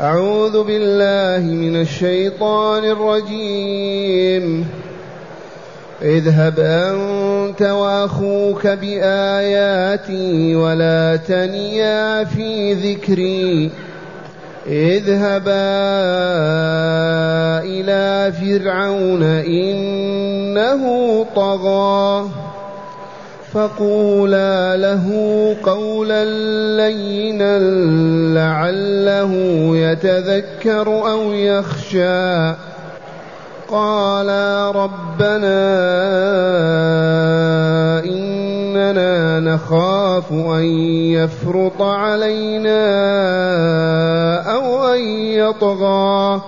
أعوذ بالله من الشيطان الرجيم. اذهب أنت وأخوك بآياتي ولا تنيا في ذكري. اذهبا إلى فرعون إنه طغى. فقولا له قولا لينا لعله يتذكر أو يخشى. قالا ربنا إننا نخاف أن يفرط علينا أو أن يطغى.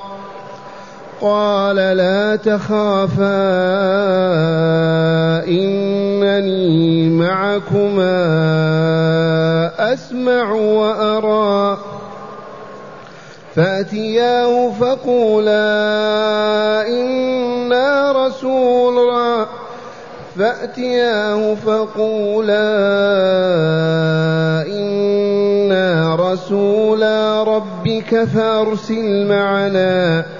قال لا تخافا إنني معكما أسمع وأرى. فأتياه فقولا إنا رسول فأتياه فقولا إنا رسولا. ربك فأرسل معنا.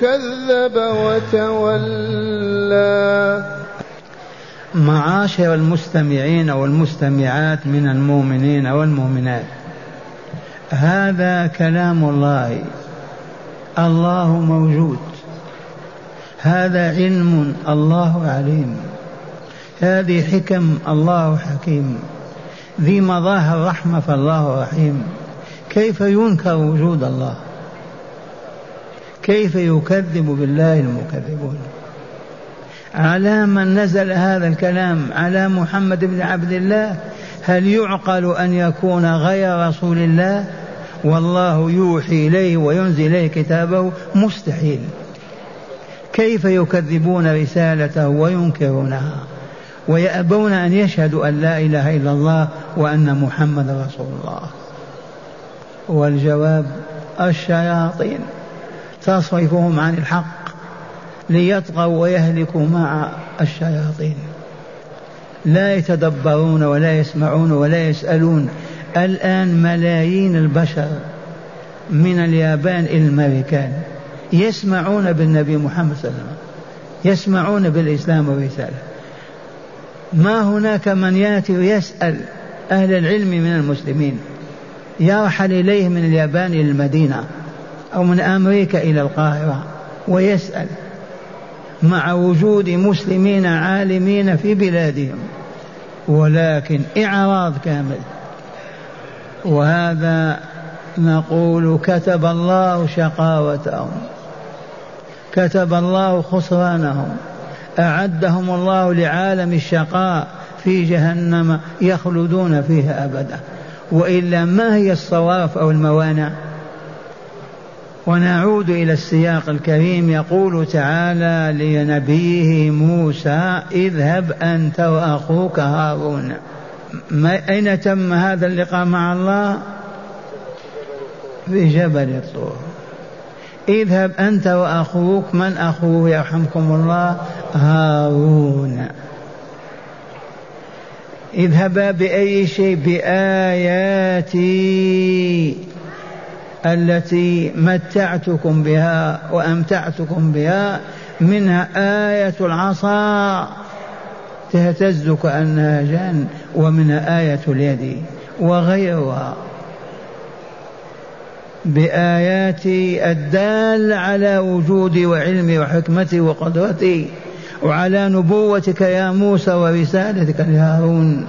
كذب وتولى. معاشر المستمعين والمستمعات من المؤمنين والمؤمنات هذا كلام الله. الله موجود. هذا علم الله عليم. هذه حكم الله حكيم. ذي مظاهر رحمة فالله رحيم. كيف ينكر وجود الله؟ كيف يكذب بالله المكذبون؟ على من نزل هذا الكلام على محمد بن عبد الله هل يعقل أن يكون غير رسول الله؟ والله يوحي إليه وينزل إليه كتابه مستحيل. كيف يكذبون رسالته وينكرونها؟ ويأبون أن يشهدوا أن لا إله إلا الله وأن محمد رسول الله. والجواب الشياطين. تصرفهم عن الحق ليطغوا ويهلكوا مع الشياطين. لا يتدبرون ولا يسمعون ولا يسألون. الآن ملايين البشر من اليابان إلى الأمريكان يسمعون بالنبي محمد صلى الله عليه وسلم يسمعون بالإسلام والرسالة. ما هناك من يأتي ويسأل أهل العلم من المسلمين. يرحل إليه من اليابان إلى المدينة. أو من أمريكا إلى القاهرة ويسأل مع وجود مسلمين عالمين في بلادهم ولكن إعراض كامل. وهذا نقول كتب الله شقاوتهم كتب الله خسرانهم أعدهم الله لعالم الشقاء في جهنم يخلدون فيها أبدا. وإلا ما هي الصواف أو الموانع؟ ونعود إلى السياق الكريم. يقول تعالى لنبيه موسى اذهب أنت وأخوك هارون. ما أين تم هذا اللقاء مع الله؟ في جبل الطور. اذهب أنت وأخوك. من أخوه يرحمكم الله؟ هارون. اذهبا بأي شيء؟ بآياتي. التي متعتكم بها وأمتعتكم بها منها آية العصا. تهتز كأنها جان ومنها آية اليد وغيرها. بآياتي الدالة على وجودي وعلمي وحكمتي وقدرتي وعلى نبوتك يا موسى ورسالتك لهارون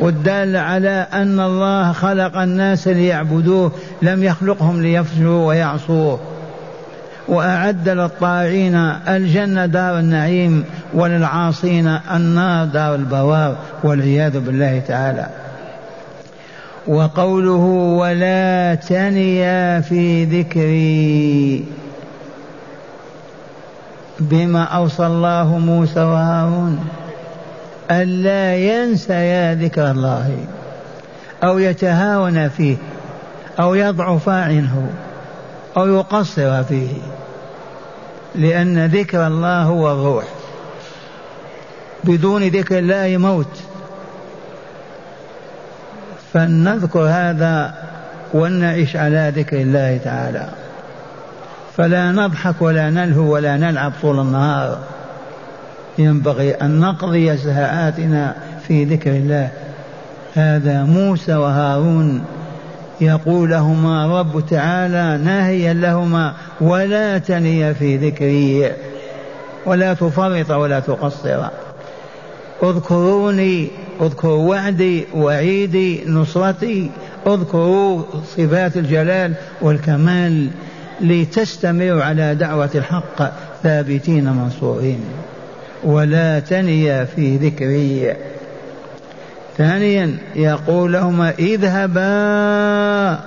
والدالة على أن الله خلق الناس ليعبدوه لم يخلقهم ليفجروا ويعصوه. وأعد للطاغين الجنة دار النعيم وللعاصين النار دار البوار والعياذ بالله تعالى. وقوله ولا تنيا في ذكري بما أوصى الله موسى وهارون. ألا ينسيا ذكر الله أو يتهاون فيه أو يضعف عنه أو يقصر فيه لأن ذكر الله هو الروح. بدون ذكر الله موت فلنذكر هذا ولنعيش على ذكر الله تعالى. فلا نضحك ولا نلهو ولا نلعب طول النهار. ينبغي أن نقضي ساعاتنا في ذكر الله. هذا موسى وهارون يقول لهما رب تعالى ناهيا لهما ولا تنيا في ذكري. ولا تفرط ولا تقصر. اذكروني اذكروا وعدي وعيدي نصرتي. اذكروا صفات الجلال والكمال لتستمروا على دعوة الحق ثابتين منصورين. ولا تنيا في ذكري. ثانيا يقول لهما اذهبا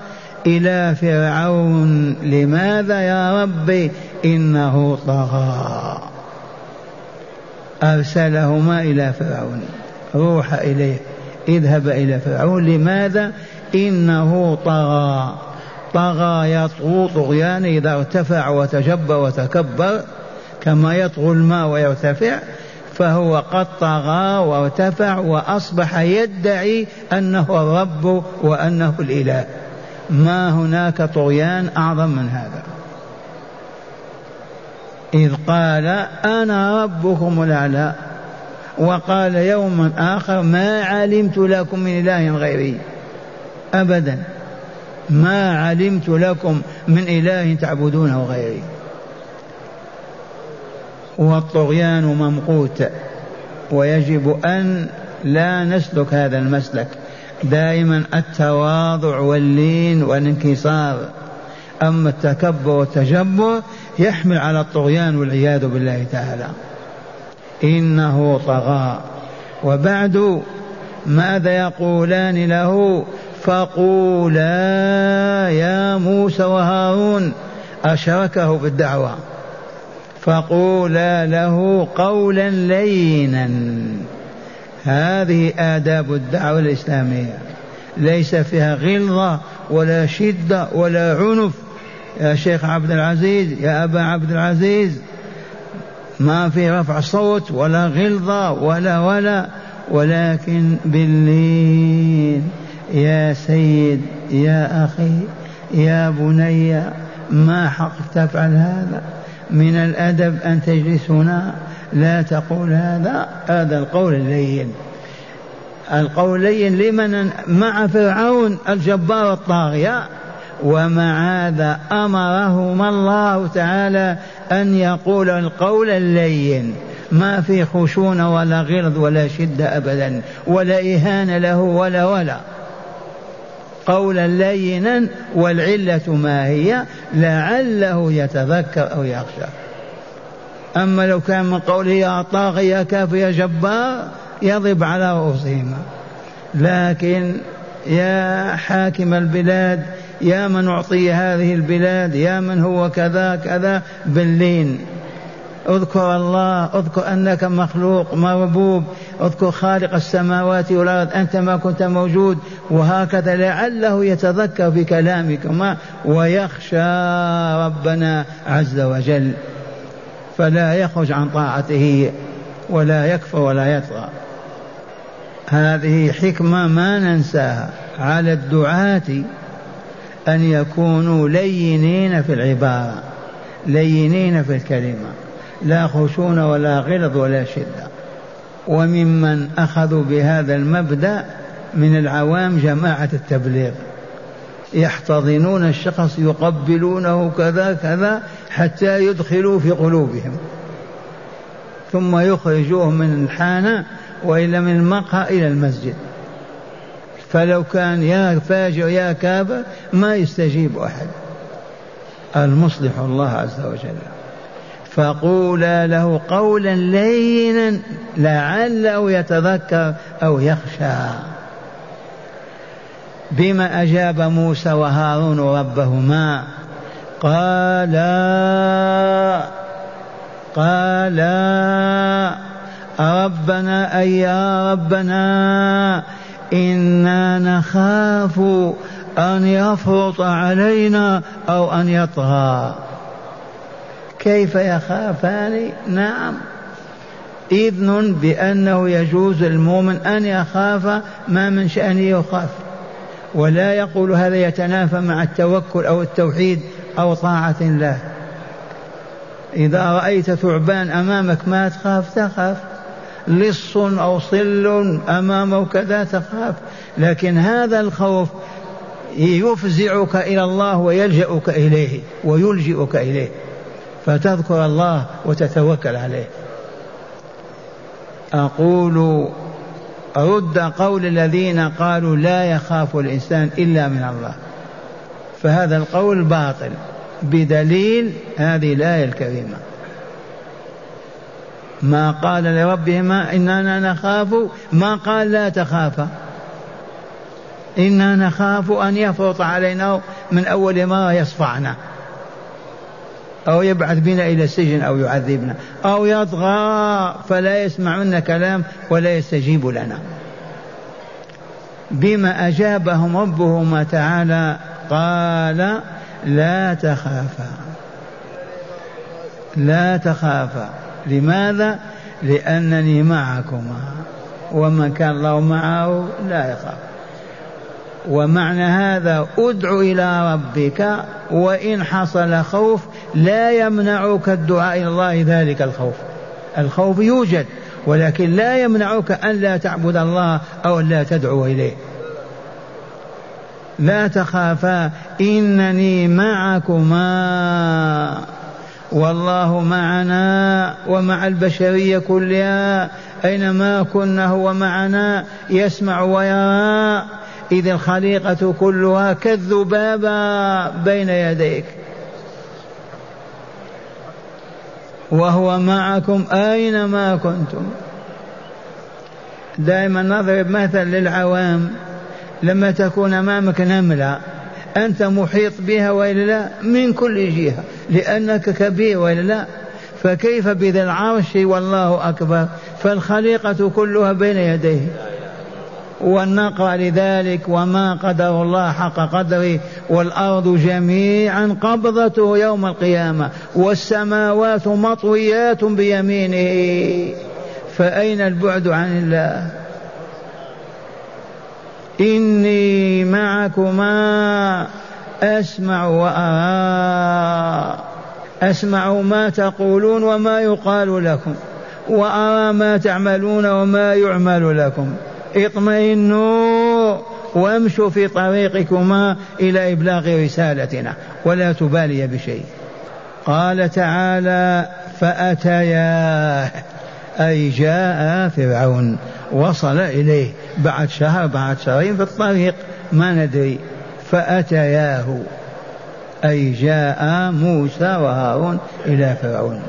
إلى فرعون لماذا يا ربي إنه طغى؟ أرسلهما إلى فرعون. روح إليه. اذهب إلى فرعون لماذا؟ إنه طغى. طغى يطغو طغيان إذا ارتفع وتجبر وتكبر. كما يطغو الماء ويرتفع فهو قد طغى وارتفع وأصبح يدعي أنه الرب وأنه الإله. ما هناك طغيان أعظم من هذا. إذ قال أنا ربكم الأعلى. وقال يوما آخر ما علمت لكم من إله غيري. أبدا. ما علمت لكم من إله تعبدونه غيري. والطغيان ممقوت ويجب أن لا نسلك هذا المسلك. دائما التواضع واللين والانكسار. أما التكبر والتجبر يحمل على الطغيان والعياذ بالله تعالى. إنه طغى. وبعد ماذا يقولان له؟ فقولا يا موسى وهارون أشركه بالدعوة. فقولا له قولا لينا. هذه آداب الدعوة الإسلامية. ليس فيها غلظة ولا شدة ولا عنف. يا شيخ عبد العزيز يا أبا عبد العزيز ما في رفع صوت ولا غلظة ولا ولا ولكن باللين يا سيد يا أخي يا بني ما حق تفعل هذا؟ من الأدب أن تجلس هنا لا تقول هذا. هذا القول اللين. القول اللين لمن مع فرعون الجبار الطاغية. ومع هذا أمرهما الله تعالى أن يقول القول اللين. ما في خشونة ولا غلظ ولا شدة أبدا. ولا إهانة له ولا ولا. قولا لينا والعلة ما هي لعله يتذكر أو يخشى. أما لو كان من قوله يا طاغي يا كافر يا جبار يضرب على رؤوسهما. لكن يا حاكم البلاد يا من أعطي هذه البلاد يا من هو كذا كذا باللين. اذكر الله اذكر أنك مخلوق مربوب اذكر خالق السماوات والأرض. أنت ما كنت موجود. وهكذا لعله يتذكر في كلامكما ويخشى ربنا عز وجل. فلا يخرج عن طاعته ولا يكفر ولا يطغى. هذه حكمة ما ننساها. على الدعاة أن يكونوا لينين في العبارة لينين في الكلمة. لا خشون ولا غلظ ولا شدة. وممن أخذوا بهذا المبدأ من العوام جماعة التبليغ. يحتضنون الشخص يقبلونه كذا كذا حتى يدخلوا في قلوبهم. ثم يخرجوه من الحانة وإلا من المقهى إلى المسجد. فلو كان يا فاجر يا كافر ما يستجيب أحد. المصلح الله عز وجل. فقولا له قولا لينا لعله يتذكر أو يخشى. بما أجاب موسى وهارون ربهما قالا قالا ربنا أي يا ربنا إنا نخاف أن يفرط علينا أو أن يطغى. كيف يخافان نعم. إذن بأنه يجوز المؤمن أن يخاف ما من شأنه يخاف. ولا يقول هذا يتنافى مع التوكل أو التوحيد أو طاعة الله. إذا رأيت ثعبان أمامك ما تخاف تخاف. لص أو صل أمامه كذا تخاف. لكن هذا الخوف يفزعك إلى الله ويلجأك إليه ويلجئك إليه. فتذكر الله وتتوكل عليه. أقول رد قول الذين قالوا لا يخاف الإنسان إلا من الله. فهذا القول باطل بدليل هذه الآية الكريمة. ما قال لربهما إننا نخاف ما قال لا تخافا إنا نخاف أن يفرط علينا من أول مرة يصفعنا. أو يبعث بنا إلى السجن أو يعذبنا. أو يطغى فلا يسمع منا كلام ولا يستجيب لنا. بما أجابهم ربهما تعالى قال لا تخافا. لا تخافا. لماذا؟ لأنني معكما. ومن كان الله معه لا يخاف. ومعنى هذا ادع إلى ربك وإن حصل خوف لا يمنعك الدعاء إلى الله ذلك الخوف. الخوف يوجد ولكن لا يمنعك أن لا تعبد الله أو أن لا تدعو إليه. لا تخافا إنني معكما. والله معنا ومع البشرية كلها أينما كنا هو معنا يسمع ويرى. إذ الخليقة كلها كالذبابة بين يديك. وهو معكم أينما كنتم. دائما نضرب مثل للعوام. لما تكون أمامك نملة أنت محيط بها وإلا لا؟ من كل جهة. لأنك كبير وإلا لا؟ فكيف بذي العرش والله أكبر؟ فالخليقة كلها بين يديه. ونقرأ لذلك وما قدر الله حق قدره والأرض جميعا قبضته يوم القيامة والسماوات مطويات بيمينه. فأين البعد عن الله؟ إني معكما أسمع وأرى. أسمع ما تقولون وما يقال لكم. وأرى ما تعملون وما يعمل لكم. اطمئنوا وامشوا في طريقكما إلى إبلاغ رسالتنا ولا تبالي بشيء. قال تعالى فأتياه أي جاء فرعون وصل إليه بعد شهر بعد شهرين في الطريق ما ندري. فأتياه أي جاء موسى وهارون إلى فرعون.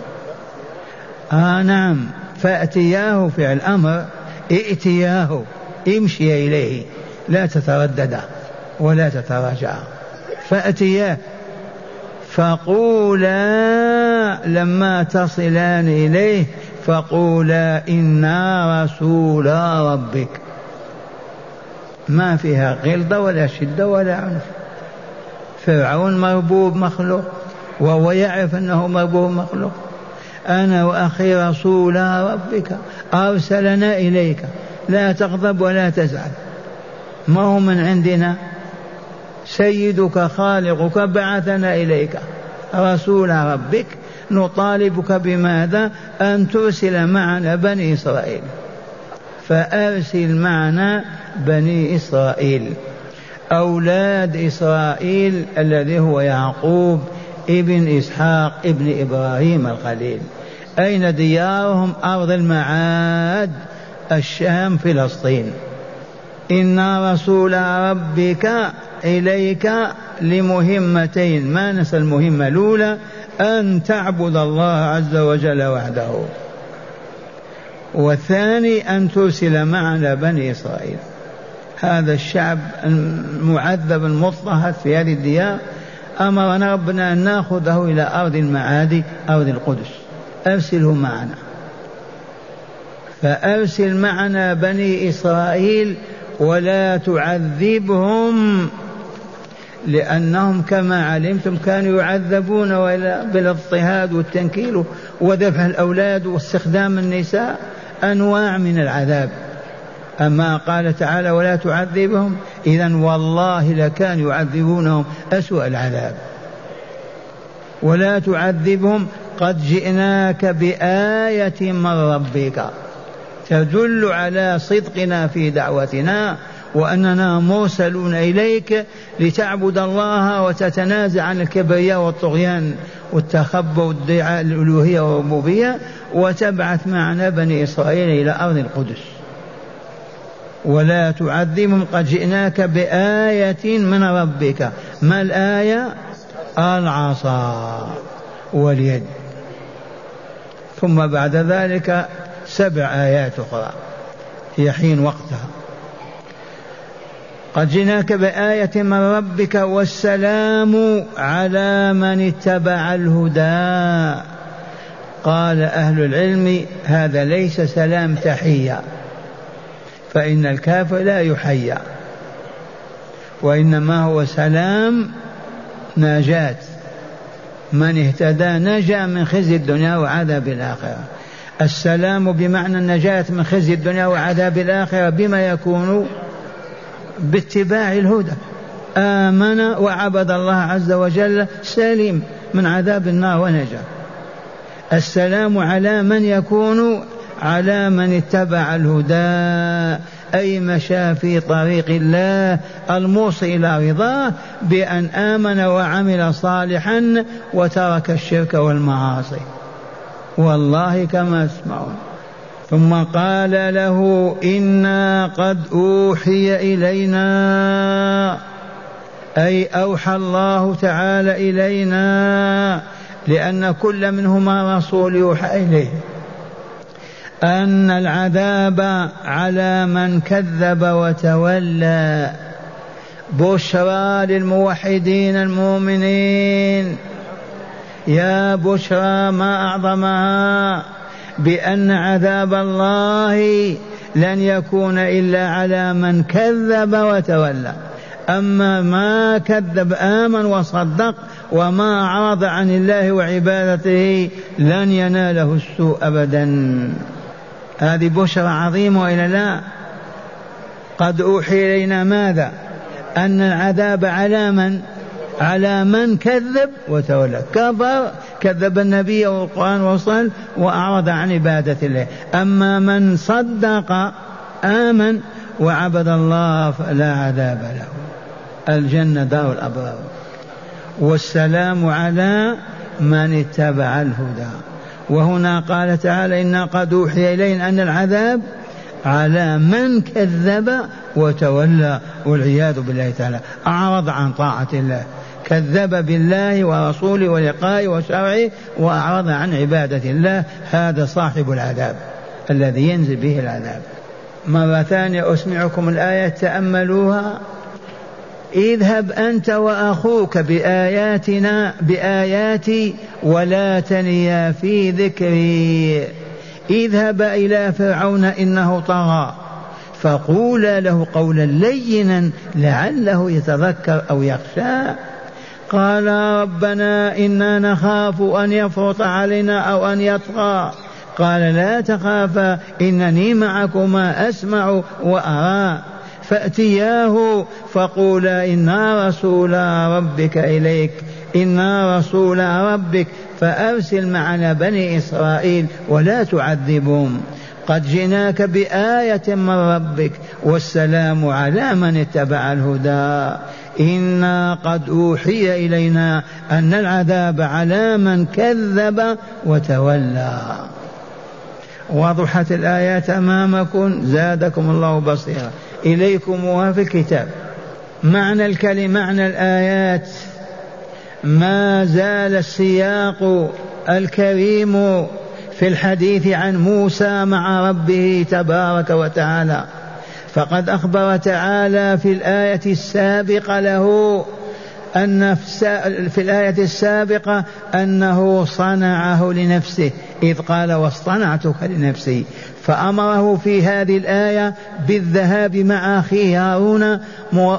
آه نعم فأتياه فعل أمر ائتياه امشي إليه لا تتردد ولا تتراجع. فأتياه فقولا لما تصلان إليه فقولا إنا رسول ربك. ما فيها غلظة ولا شدة ولا عنف. فرعون مربوب مخلوق وهو يعرف أنه مربوب مخلوق. أنا وأخي رسول ربك أرسلنا إليك. لا تغضب ولا تزعل. ما هو من عندنا؟ سيدك خالقك بعثنا إليك. رسول ربك نطالبك بماذا؟ أن ترسل معنا بني إسرائيل. فأرسل معنا بني إسرائيل. أولاد إسرائيل الذي هو يعقوب ابن إسحاق ابن إبراهيم الخليل. أين ديارهم أرض المعاد؟ الشام فلسطين. إن رسول ربك إليك لمهمتين. ما نسى المهمة الأولى؟ أن تعبد الله عز وجل وحده. والثاني أن ترسل معنا بني إسرائيل. هذا الشعب المعذب المضطهد في هذه الديار أمرنا ربنا أن نأخذه إلى أرض المعادي أرض القدس. أرسله معنا. فأرسل معنا بني إسرائيل ولا تعذبهم لأنهم كما علمتم كانوا يعذبون بالاضطهاد والتنكيل وذبح الأولاد واستخدام النساء أنواع من العذاب. أما قال تعالى ولا تعذبهم إذا والله لكان يعذبونهم أسوأ العذاب. ولا تعذبهم قد جئناك بآية من ربك. تدل على صدقنا في دعوتنا وأننا مرسلون إليك لتعبد الله وتتنازع عن الكبرياء والطغيان والتخبى والدعاء الألوهية والربوبية وتبعث معنا بني إسرائيل إلى أرض القدس. ولا تعذبهم قد جئناك بآية من ربك. ما الآية؟ العصا واليد. ثم بعد ذلك سبع آيات أخرى في حين وقتها. قد جئناك بآية من ربك والسلام على من اتبع الهدى. قال أهل العلم هذا ليس سلام تحية. فإن الكافر لا يحيى وإنما هو سلام نجاة من اهتدى نجا من خزي الدنيا وعذاب الآخرة. السلام بمعنى النجاة من خزي الدنيا وعذاب الآخرة بما يكون باتباع الهدى. آمن وعبد الله عز وجل سليم من عذاب النار ونجا. السلام على من يكون على من اتبع الهدى أي مشى في طريق الله الموصي إلى رضاه بأن آمن وعمل صالحا وترك الشرك والمعاصي. والله كما تسمعون. ثم قال له إنا قد أوحي إلينا أي أوحى الله تعالى إلينا لأن كل منهما رسول يوحى إليه. أن العذاب على من كذب وتولى بشرى للموحدين المؤمنين. يا بشرى ما أعظمها بأن عذاب الله لن يكون إلا على من كذب وتولى. أما ما كذب آمن وصدق وما أعرض عن الله وعبادته لن يناله السوء أبدا. هذه بشرى عظيمة وإلا لا؟ قد أوحي إلينا ماذا؟ أن العذاب على من؟ على من كذب وتولى. كفر كذب النبي والقرآن وصل وأعرض عن عبادة الله. أما من صدق آمن وعبد الله فلا عذاب له. الجنة دار الأبرار. والسلام على من اتبع الهدى. وهنا قال تعالى إنا قد أوحي إلينا أن العذاب على من كذب وتولى والعياذ بالله تعالى. أعرض عن طاعة الله. كذب بالله ورسوله ولقائه وشرعه وأعرض عن عبادة الله. هذا صاحب العذاب الذي ينزل به العذاب. مرة ثانية أسمعكم الآية تأملوها. اذهب أنت وأخوك بآياتنا بآياتي ولا تنيا في ذكري. اذهب إلى فرعون إنه طغى فقولا له قولا لينا لعله يتذكر أو يخشى. قال ربنا إنا نخاف أن يفرط علينا أو أن يطغى. قال لا تخافا إنني معكما أسمع وأرى. فأتياه فقولا إنا رسول ربك إليك إنا رسول ربك فأرسل معنا بني إسرائيل ولا تعذبهم. قد جئناك بآية من ربك والسلام على من اتبع الهدى. إنا قد أوحي إلينا أن العذاب على من كذب وتولى. وضحت الآيات أمامكم؟ زادكم الله بصيرا. إليكم في الكتاب. معنى الكلمة معنى الآيات. ما زال السياق الكريم في الحديث عن موسى مع ربه تبارك وتعالى. فقد أخبر تعالى في الآية السابقة له أن في الآية السابقة أنه صنعه لنفسه إذ قال واصطنعتك لنفسي. فأمره في هذه الآية بالذهاب مع أخيه هارون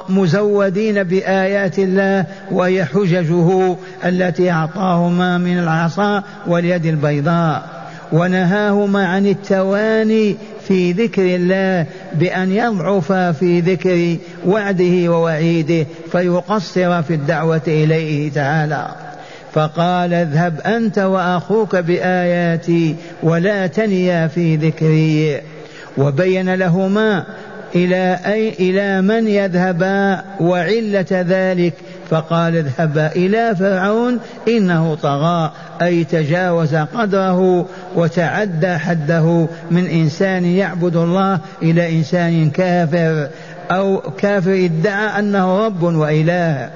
مزودين بآيات الله وهي حججه التي أعطاهما من العصا واليد البيضاء. ونهاهما عن التواني في ذكر الله بأن يضعف في ذكر وعده ووعيده فيقصر في الدعوة إليه تعالى. فقال اذهب أنت وأخوك بآياتي ولا تنيا في ذكري. وبين لهما إلى أي إلى من يذهبا وعلة ذلك. فقال اذهبا إلى فرعون إنه طغى أي تجاوز قدره وتعدى حده. من إنسان يعبد الله إلى إنسان كافر أو كافر ادعى أنه رب وإله.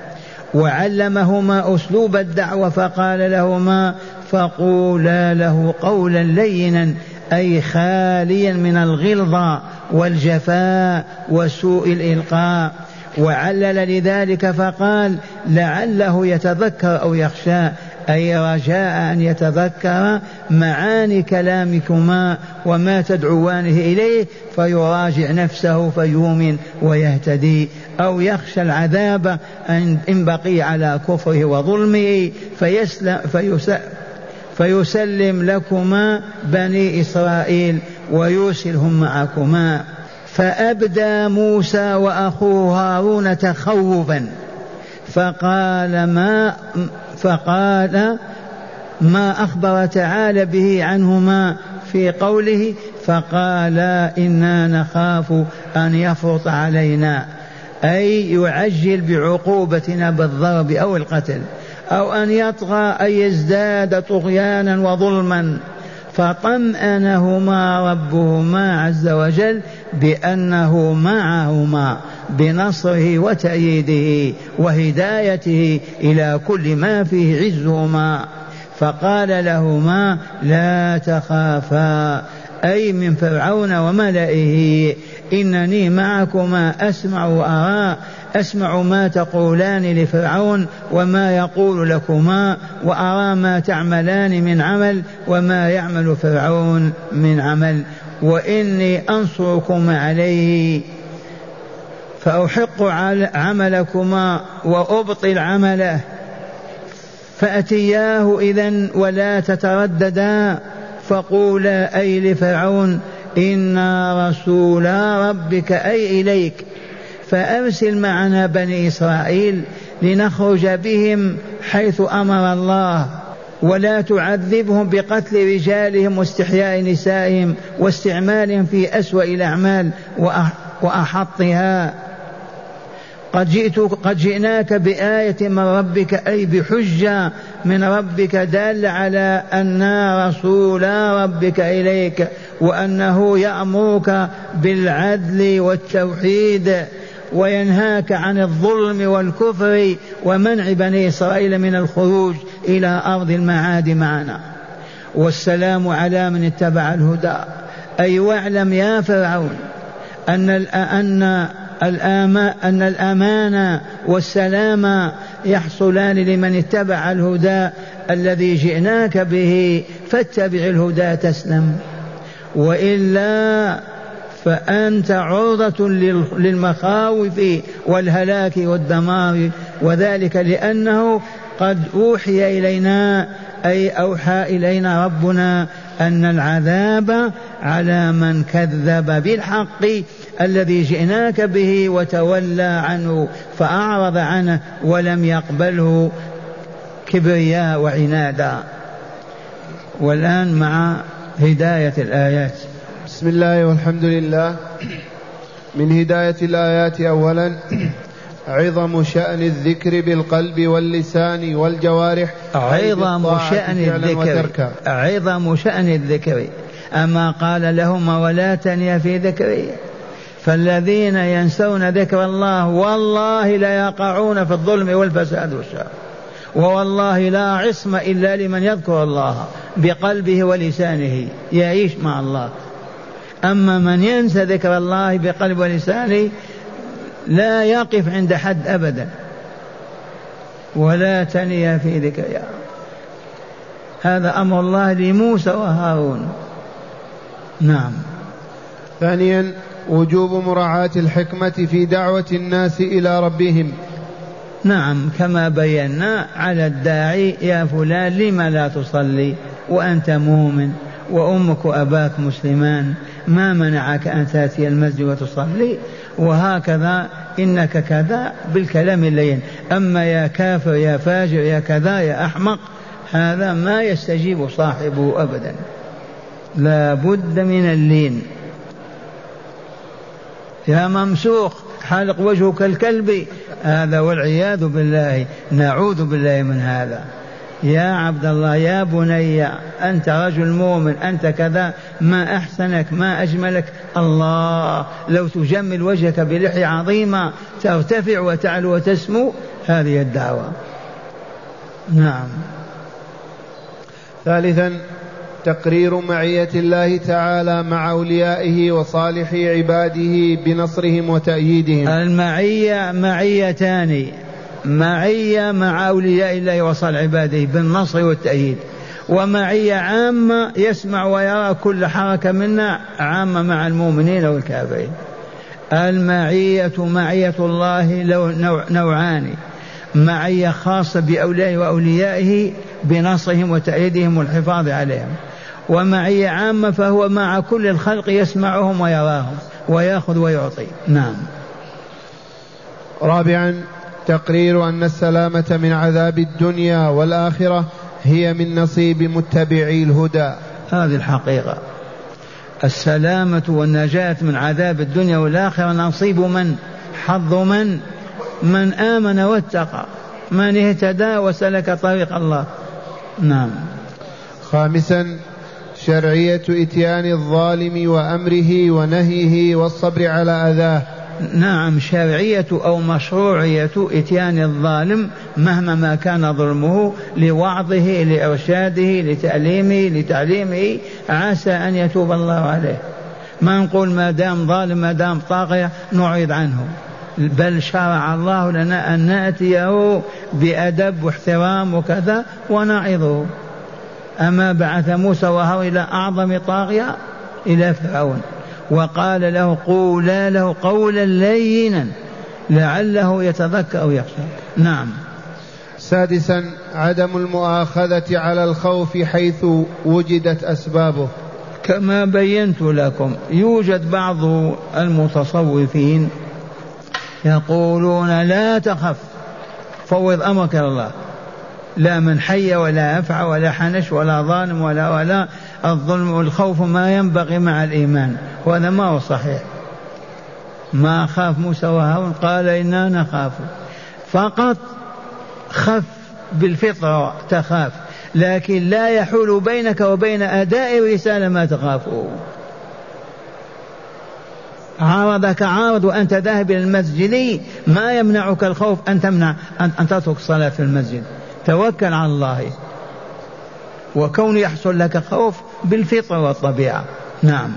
وعلمهما أسلوب الدعوة فقال لهما فقولا له قولا لينا أي خاليا من الغلظة والجفاء وسوء الإلقاء. وعلل لذلك فقال لعله يتذكر أو يخشى أي رجاء أن يتذكر معاني كلامكما وما تدعوانه إليه فيراجع نفسه فيؤمن ويهتدي. أو يخشى العذاب إن بقي على كفره وظلمه فيسلم فيسلم لكما بني إسرائيل ويرسلهم معكما. فأبدى موسى وأخوه هارون تخوفا. فقال ما فقال ما أخبر تعالى به عنهما في قوله؟ فقال إنا نخاف أن يفرط علينا. أي يعجل بعقوبتنا بالضرب أو القتل أو أن يطغى أن يزداد طغيانا وظلما. فطمأنهما ربهما عز وجل بأنه معهما بنصره وتأييده وهدايته إلى كل ما فيه عزهما. فقال لهما لا تخافا. أي من فرعون وملئه. إنني معكما أسمع وأرى. أسمع ما تقولان لفرعون وما يقول لكما وأرى ما تعملان من عمل وما يعمل فرعون من عمل. وإني أنصركم عليه. فأحق عملكما وأبطل عمله. فأتياه إذا ولا تترددا. فقولا أي لفرعون إنا رسولا ربك أي إليك. فأرسل معنا بني إسرائيل لنخرج بهم حيث أمر الله ولا تعذبهم بقتل رجالهم واستحياء نسائهم واستعمالهم في أسوأ الأعمال وأحطها. قد جئت قد جئناك بآية من ربك أي بحجة من ربك دال على أن رسول ربك إليك وأنه يأمرك بالعدل والتوحيد وينهاك عن الظلم والكفر ومنع بني إسرائيل من الخروج إلى أرض المعاد معنا. والسلام على من اتبع الهدى. أي واعلم يا فرعون أن أن أن الأمان والسلام يحصلان لمن اتبع الهدى الذي جئناك به فاتبع الهدى تسلم. وإلا فأنت عرضة للمخاوف والهلاك والدمار. وذلك لأنه قد أوحي إلينا أي أوحى إلينا ربنا أن العذاب على من كذب بالحق الذي جئناك به وتولى عنه فأعرض عنه ولم يقبله كبرياء وعنادا. والآن مع هداية الآيات. بسم الله والحمد لله. من هداية الآيات أولا عظم شأن الذكر بالقلب واللسان والجوارح عظم شأن الذكر. عظم شأن الذكر. أما قال لهما ولا تنيا في ذكري. فالذين ينسون ذكر الله والله لا يقعون في الظلم والفساد والشر. ووالله لا عصم إلا لمن يذكر الله بقلبه ولسانه. يعيش مع الله. أما من ينسى ذكر الله بقلب ولسانه لا يقف عند حد أبدا. ولا تنيا في ذكر يا هذا أمر الله لموسى وهارون. نعم. ثانيا وجوب مراعاة الحكمة في دعوة الناس إلى ربهم. نعم كما بينا على الداعي يا فلان لم لا تصلي؟ وأنت مؤمن؟ وأمك وأباك مسلمان؟ ما منعك أن تأتي المسجد وتصلي؟ وهكذا إنك كذا بالكلام اللين. أما يا كافر يا فاجر يا كذا يا أحمق هذا ما يستجيب صاحبه أبدا. لا بد من اللين. يا ممسوخ حالق وجهك الكلب. هذا والعياذ بالله نعوذ بالله من هذا. يا عبد الله يا بني أنت رجل مؤمن أنت كذا ما أحسنك ما أجملك. الله لو تجمل وجهك بلحية عظيمة ترتفع وتعلو وتسمو هذه الدعوة. نعم. ثالثا تقرير معية الله تعالى مع أوليائه وصالح عباده بنصرهم وتأييدهم. المعية معيتان معية مع أولياء الله وصالح عباده بالنصر والتأييد. ومعية عامة يسمع ويرى كل حركة منا عامة مع المؤمنين والكافرين. المعية معية الله نوعان. معية خاصة بأوليائه وأوليائه بنصرهم وتأييدهم والحفاظ عليهم. ومعية عامة فهو مع كل الخلق يسمعهم ويراهم ويأخذ ويعطي. نعم. رابعا تقرير أن السلامة من عذاب الدنيا والآخرة هي من نصيب متبعي الهدى. هذه الحقيقة. السلامة والنجاة من عذاب الدنيا والآخرة نصيب من؟ حظ من؟ من آمن واتقى من اهتدى وسلك طريق الله. نعم. خامسا شرعية إتيان الظالم وأمره ونهيه والصبر على أذاه. نعم شرعية أو مشروعية إتيان الظالم مهما ما كان ظلمه لوعظه لإرشاده لتعليمه لتعليمه عسى أن يتوب الله عليه. ما نقول ما دام ظالم ما دام طاغية نعرض عنه. بل شرع الله لنا أن نأتيه بأدب واحترام وكذا ونعظه. أما بعث موسى وهو إلى أعظم طاغية إلى فرعون وقال له قولا له قولا لينا لعله يتذكر أو يخشى. نعم. سادسا عدم المؤاخذة على الخوف حيث وجدت أسبابه. كما بينت لكم يوجد بعض المتصوفين يقولون لا تخف فوض أمرك إلى الله. لا من حي ولا أفعى ولا حنش ولا ظالم ولا ولا الظلم والخوف ما ينبغي مع الإيمان. وهذا ما هو صحيح. ما خاف موسى وهارون؟ قال إنا نخاف. فقط خف بالفطرة تخاف لكن لا يحول بينك وبين أداء الرسالة ما تخافه. عارضك عارض وأنت ذاهب إلى المسجد ما يمنعك الخوف؟ أن تمنع أن تترك الصلاة في المسجد. توكل على الله. وكون يحصل لك خوف بالفطرة والطبيعة. نعم.